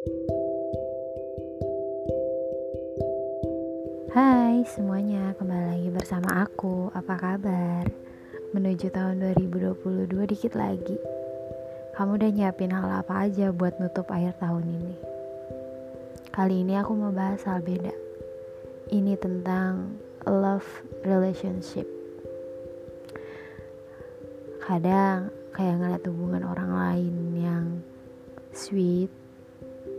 Hai semuanya, kembali lagi bersama aku. Apa kabar? Menuju tahun 2022 dikit lagi. Kamu udah nyiapin hal apa aja buat nutup akhir tahun ini? Kali ini aku mau bahas hal beda. Ini tentang love relationship. Kadang kayak ngeliat hubungan orang lain yang sweet,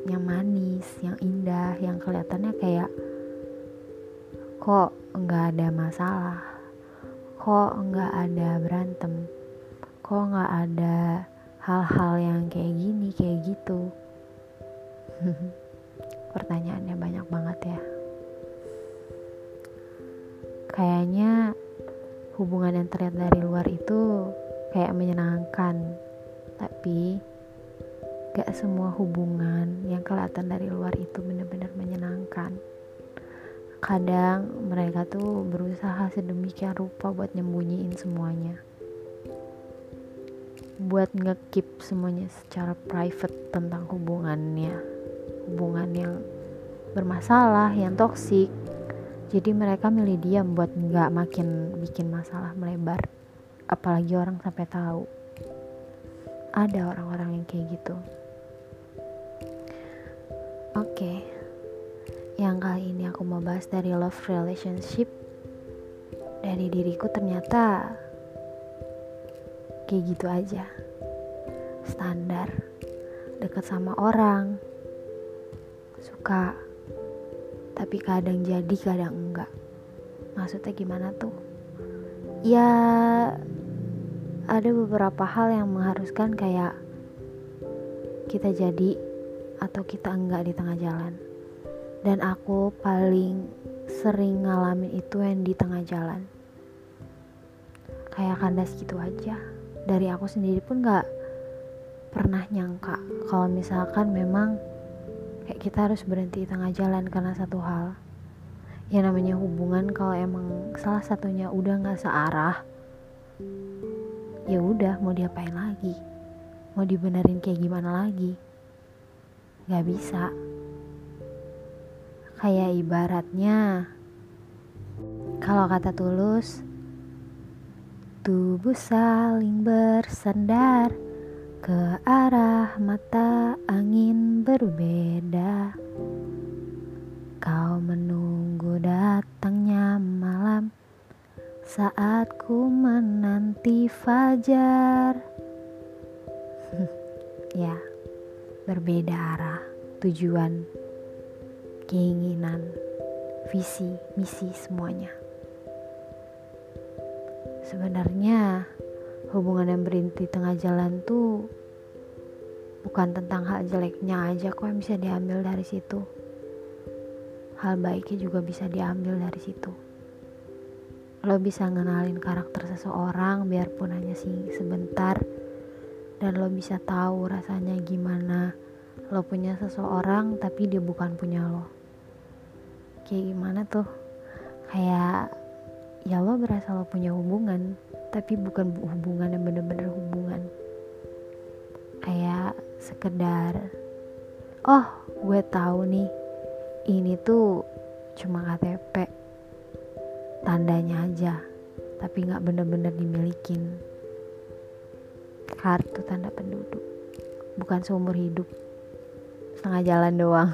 yang manis, yang indah, yang kelihatannya kayak kok nggak ada masalah? Kok nggak ada berantem? Kok nggak ada hal-hal yang kayak gini kayak gitu? Pertanyaannya banyak banget ya. Kayaknya hubungan yang terlihat dari luar itu kayak menyenangkan. Tapi gak semua hubungan yang kelihatan dari luar itu benar-benar menyenangkan. Kadang mereka tuh berusaha sedemikian rupa buat nyembunyiin semuanya. Buat ngekip semuanya secara private tentang hubungannya. Hubungan yang bermasalah yang toksik jadi mereka milih diam buat nggak makin bikin masalah melebar. Apalagi orang sampai tahu. Ada orang-orang yang kayak gitu oke. Okay yang kali ini aku mau bahas dari love relationship. Dari diriku ternyata kayak gitu aja. Standar. Deket sama orang. Suka. Tapi kadang jadi kadang enggak. Maksudnya gimana tuh? Ya ada beberapa hal yang mengharuskan kayak kita jadi atau kita enggak di tengah jalan. Dan aku paling sering ngalamin itu yang di tengah jalan. Kayak kandas gitu aja. Dari aku sendiri pun gak pernah nyangka kalau misalkan memang kayak kita harus berhenti di tengah jalan karena satu hal. Yang namanya hubungan kalau emang salah satunya udah nggak searah ya udah mau diapain lagi? Mau dibenerin kayak gimana lagi nggak bisa Kayak ibaratnya kalau kata tulus tubuh saling bersandar ke arah mata angin berbeda. Kau menunggu datangnya malam saat ku menanti fajar. ya, berbeda arah tujuan keinginan, visi, misi semuanya. Sebenarnya hubungan yang berhenti tengah jalan tuh bukan tentang hal jeleknya aja kok yang bisa diambil dari situ. Hal baiknya juga bisa diambil dari situ. Lo bisa ngenalin karakter seseorang biarpun hanya sih sebentar dan lo bisa tahu rasanya gimana. Lo punya seseorang tapi dia bukan punya lo. Kayak gimana tuh? Kayak ya lo berasa lo punya hubungan tapi bukan hubungan yang bener-bener hubungan. Kayak sekedar oh gue tahu nih ini tuh cuma KTP tandanya aja tapi nggak bener-bener dimilikin kartu tanda penduduk. Bukan seumur hidup. Setengah jalan doang.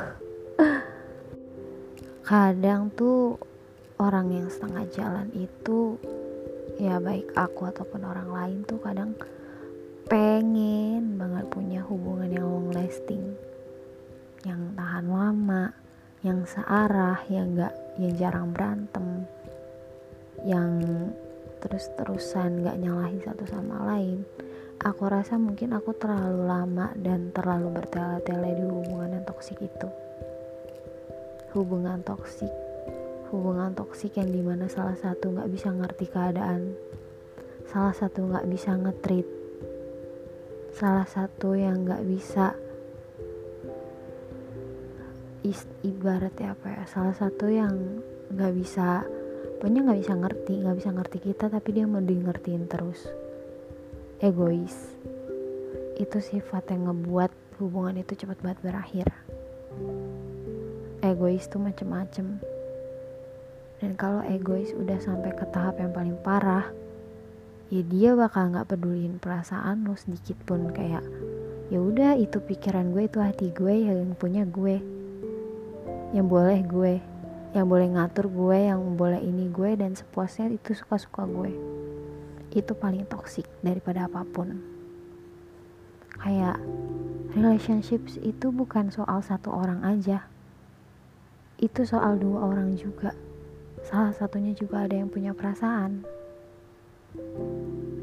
Kadang tuh orang yang setengah jalan itu ya baik aku ataupun orang lain tuh kadang pengen banget punya hubungan yang long lasting. Yang tahan lama yang searah yang gak yang jarang berantem. Yang terus-terusan gak nyalahin satu sama lain aku rasa mungkin aku terlalu lama dan terlalu bertele-tele di hubungan yang toksik itu. Hubungan toksik. Hubungan toksik yang di mana salah satu nggak bisa ngerti keadaan. Salah satu nggak bisa ngetrit. Salah satu yang nggak bisa ibaratnya apa ya salah satu yang nggak bisa pokoknya nggak bisa ngerti nggak bisa ngerti kita tapi dia mau di ngertiin terus egois. Itu sifat yang ngebuat hubungan itu cepat banget berakhir. Egois tuh macem-macem. Dan kalau egois udah sampai ke tahap yang paling parah ya dia bakal nggak peduliin perasaan lo sedikit pun. Kayak ya udah itu pikiran gue itu hati gue yang punya gue. Yang boleh gue. Yang boleh ngatur gue yang boleh ini gue dan sepuasnya itu suka-suka gue itu paling toksik daripada apa pun. Kayak relationships itu bukan soal satu orang aja. Itu soal dua orang juga. Salah satunya juga ada yang punya perasaan.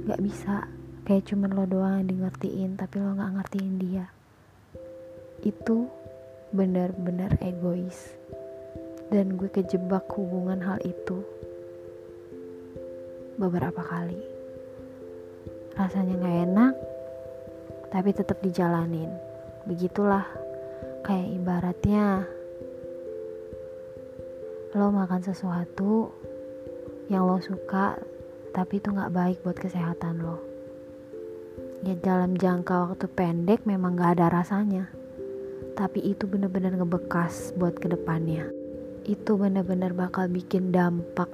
Gak bisa. Kayak cuman lo doang yang di ngertiin tapi lo gak ngertiin dia. Itu benar-benar egois. Dan gue kejebak hubungan hal itu beberapa kali rasanya gak enak tapi tetap dijalanin. Begitulah kayak ibaratnya. Lo makan sesuatu yang lo suka tapi itu gak baik buat kesehatan lo. Ya dalam jangka waktu pendek memang gak ada rasanya tapi itu bener-bener ngebekas buat ke depannya. Itu bener-bener bakal bikin dampak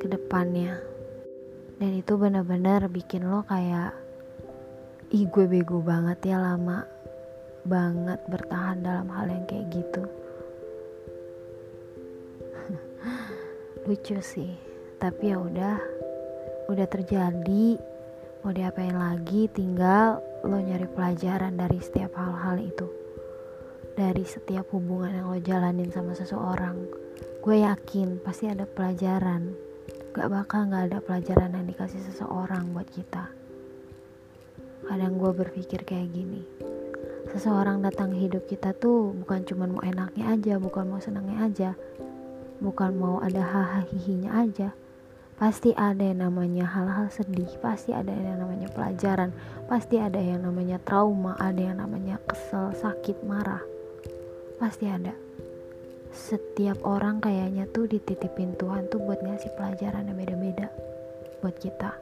ke depannya dan itu bener-bener bikin lo kayak ih gue bego banget ya lama banget bertahan dalam hal yang kayak gitu. Lucu sih. Tapi ya udah udah terjadi mau diapain lagi tinggal lo nyari pelajaran dari setiap hal-hal itu. Dari setiap hubungan yang lo jalanin sama seseorang. Gue yakin pasti ada pelajaran gak bakal gak ada pelajaran yang dikasih seseorang buat kita. Kadang gue berpikir kayak gini. Seseorang datang hidup kita tuh bukan cuma mau enaknya aja bukan mau senangnya aja bukan mau ada hahaha aja. Pasti ada yang namanya hal-hal sedih pasti ada yang namanya pelajaran pasti ada yang namanya trauma ada yang namanya kesel sakit marah. Pasti ada setiap orang kayaknya tuh dititipin Tuhan tuh buat ngasih pelajaran yang beda-beda buat kita.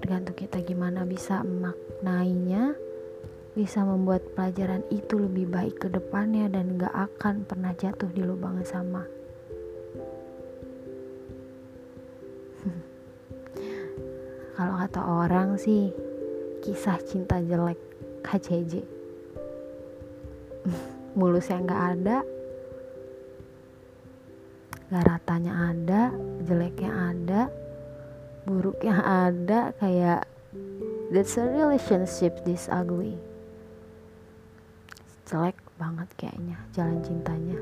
Tergantung kita gimana bisa memaknainya bisa membuat pelajaran itu lebih baik ke depannya dan gak akan pernah jatuh di lubang yang sama. Kalau kata orang sih kisah cinta jelek KCJ mulusnya nggak ada gak ratanya ada jeleknya ada buruknya ada kayak that's a relationship this ugly. Jelek banget kayaknya jalan cintanya.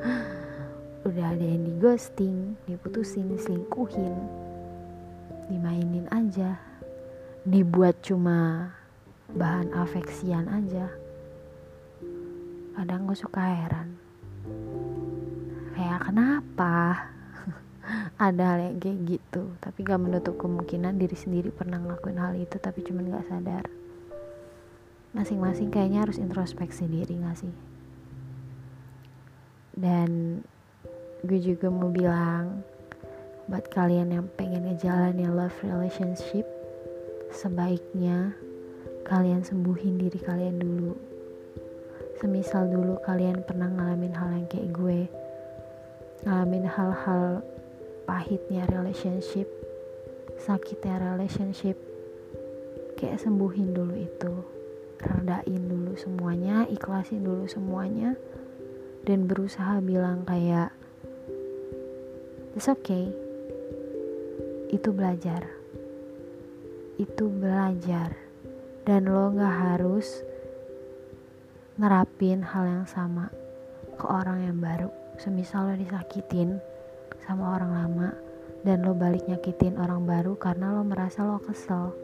Udah ada yang di ghosting diputusin diselingkuhin dimainin aja. Dibuat cuma bahan afeksian aja kadang gue suka heran. Kayak kenapa? Ada hal yang kayak gitu. Tapi gak menutup kemungkinan diri sendiri pernah ngelakuin hal itu tapi cuman gak sadar. Masing-masing kayaknya harus introspeksi diri gak sih? Dan gue juga mau bilang buat kalian yang pengen ngejalanin love relationship sebaiknya kalian sembuhin diri kalian dulu semisal dulu kalian pernah ngalamin hal yang kayak gue. Ngalamin hal-hal pahitnya relationship sakitnya relationship. Kayak sembuhin dulu itu redain dulu semuanya ikhlasin dulu semuanya dan berusaha bilang kayak it's okay. Itu belajar. Itu belajar. Dan lo gak harus ngerapin hal yang sama ke orang yang baru. Semisal lo disakitin sama orang lama dan lo balik nyakitin orang baru karena lo merasa lo kesel.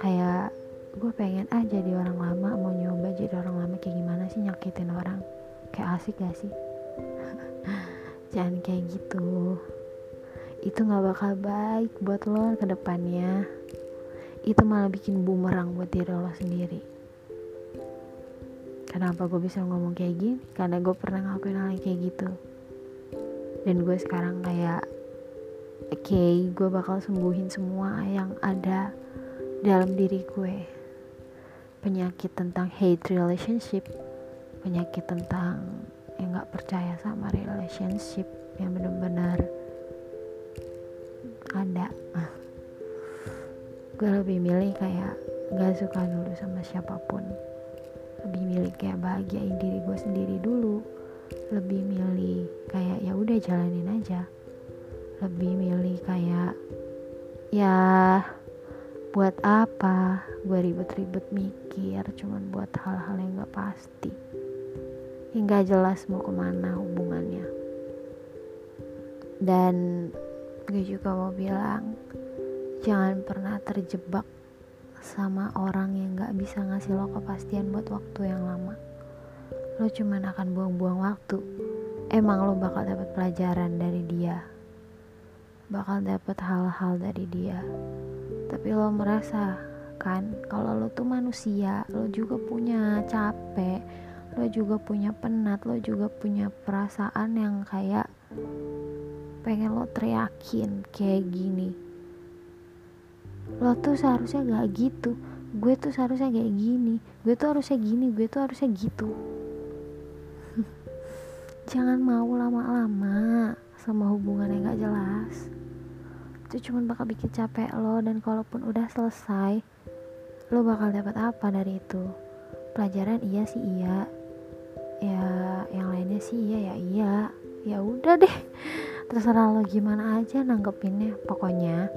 Kayak gue pengen aja di orang lama mau nyoba jadi orang lama kayak gimana sih nyakitin orang? Kayak asik gak sih? Jangan kayak gitu. Itu gak bakal baik buat lo ke depannya. Itu malah bikin bumerang buat diri lo sendiri kenapa gue bisa ngomong kayak gini? Karena gue pernah ngelakuin hal kayak gitu. Dan gue sekarang kayak oke okay, gue bakal sembuhin semua yang ada dalam diri gue. Penyakit tentang hate relationship penyakit tentang yang nggak percaya sama relationship yang benar-benar ada. Gue lebih milih kayak gak suka dulu sama siapa pun lebih milih kayak bahagiain diri gue sendiri dulu. Lebih milih kayak ya udah jalanin aja. Lebih milih kayak ya buat apa? Gue ribet-ribet mikir cuman buat hal-hal yang gak pasti. Hingga jelas mau ke mana hubungannya. Dan gue juga mau bilang jangan pernah terjebak sama orang yang gak bisa ngasih lo kepastian buat waktu yang lama. Lo cuman akan buang-buang waktu. Emang lo bakal dapat pelajaran dari dia. Bakal dapat hal-hal dari dia. Tapi lo merasa kan kalau lo tuh manusia lo juga punya capek lo juga punya penat lo juga punya perasaan yang kayak pengen lo teriakin kayak gini lo tuh seharusnya gak gitu. Gue tuh seharusnya kayak gini. Gue tuh harusnya gini gue tuh harusnya gitu. Jangan mau lama-lama sama hubungan yang gak jelas. Itu cuma bakal bikin capek lo dan kalaupun udah selesai lo bakal dapat apa dari itu? Pelajaran iya sih iya. Ya yang lainnya sih iya ya iya. Ya udah deh. Terserah lo gimana aja nanggepinnya. Pokoknya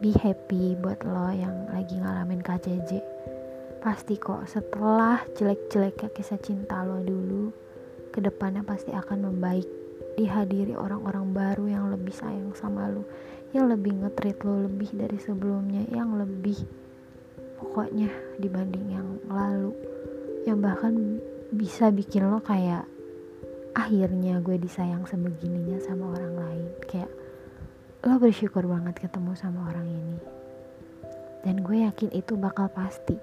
be happy buat lo yang lagi ngalamin KCJ pasti kok setelah jelek-jeleknya kisah cinta lo dulu ke depannya pasti akan membaik. Dihadiri orang-orang baru yang lebih sayang sama lu yang lebih ngetrit lo lebih dari sebelumnya yang lebih pokoknya dibanding yang lalu. Yang bahkan bisa bikin lo kayak akhirnya gue disayang sebegininya sama orang lain. Kayak lo bersyukur banget ketemu sama orang ini. Dan gue yakin itu bakal pasti.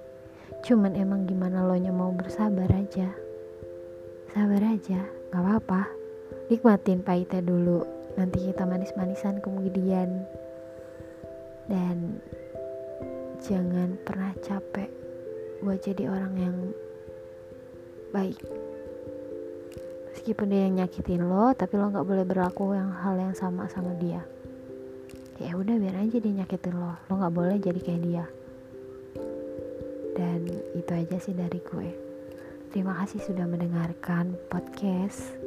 Cuman emang gimana lo nya mau bersabar aja? Sabar aja gak apa-apa. Nikmatin pahitnya dulu. Nanti kita manis-manisan kemudian. Dan jangan pernah capek buat jadi orang yang baik. Meskipun dia yang nyakitin lo tapi lo nggak boleh berlaku yang hal yang sama sama dia ya udah biar aja dia nyakitin lo. Lo nggak boleh jadi kayak dia. Dan itu aja sih dari gue. Terima kasih sudah mendengarkan podcast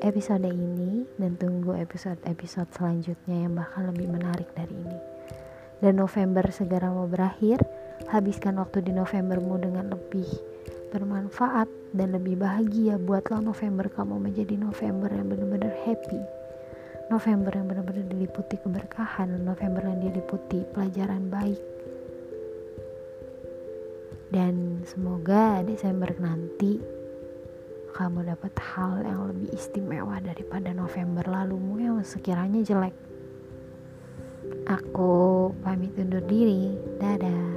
episode ini dan tunggu episode-episode selanjutnya yang bakal lebih menarik dari ini. Dan November segera mau berakhir, habiskan waktu di Novembermu dengan lebih bermanfaat dan lebih bahagia. Buatlah November kamu menjadi November yang benar-benar happy. November yang benar-benar diliputi keberkahan, November yang diliputi pelajaran baik, dan semoga Desember nanti kamu dapat hal yang lebih istimewa daripada November lalumu yang sekiranya jelek. Aku pamit undur diri. Dadah.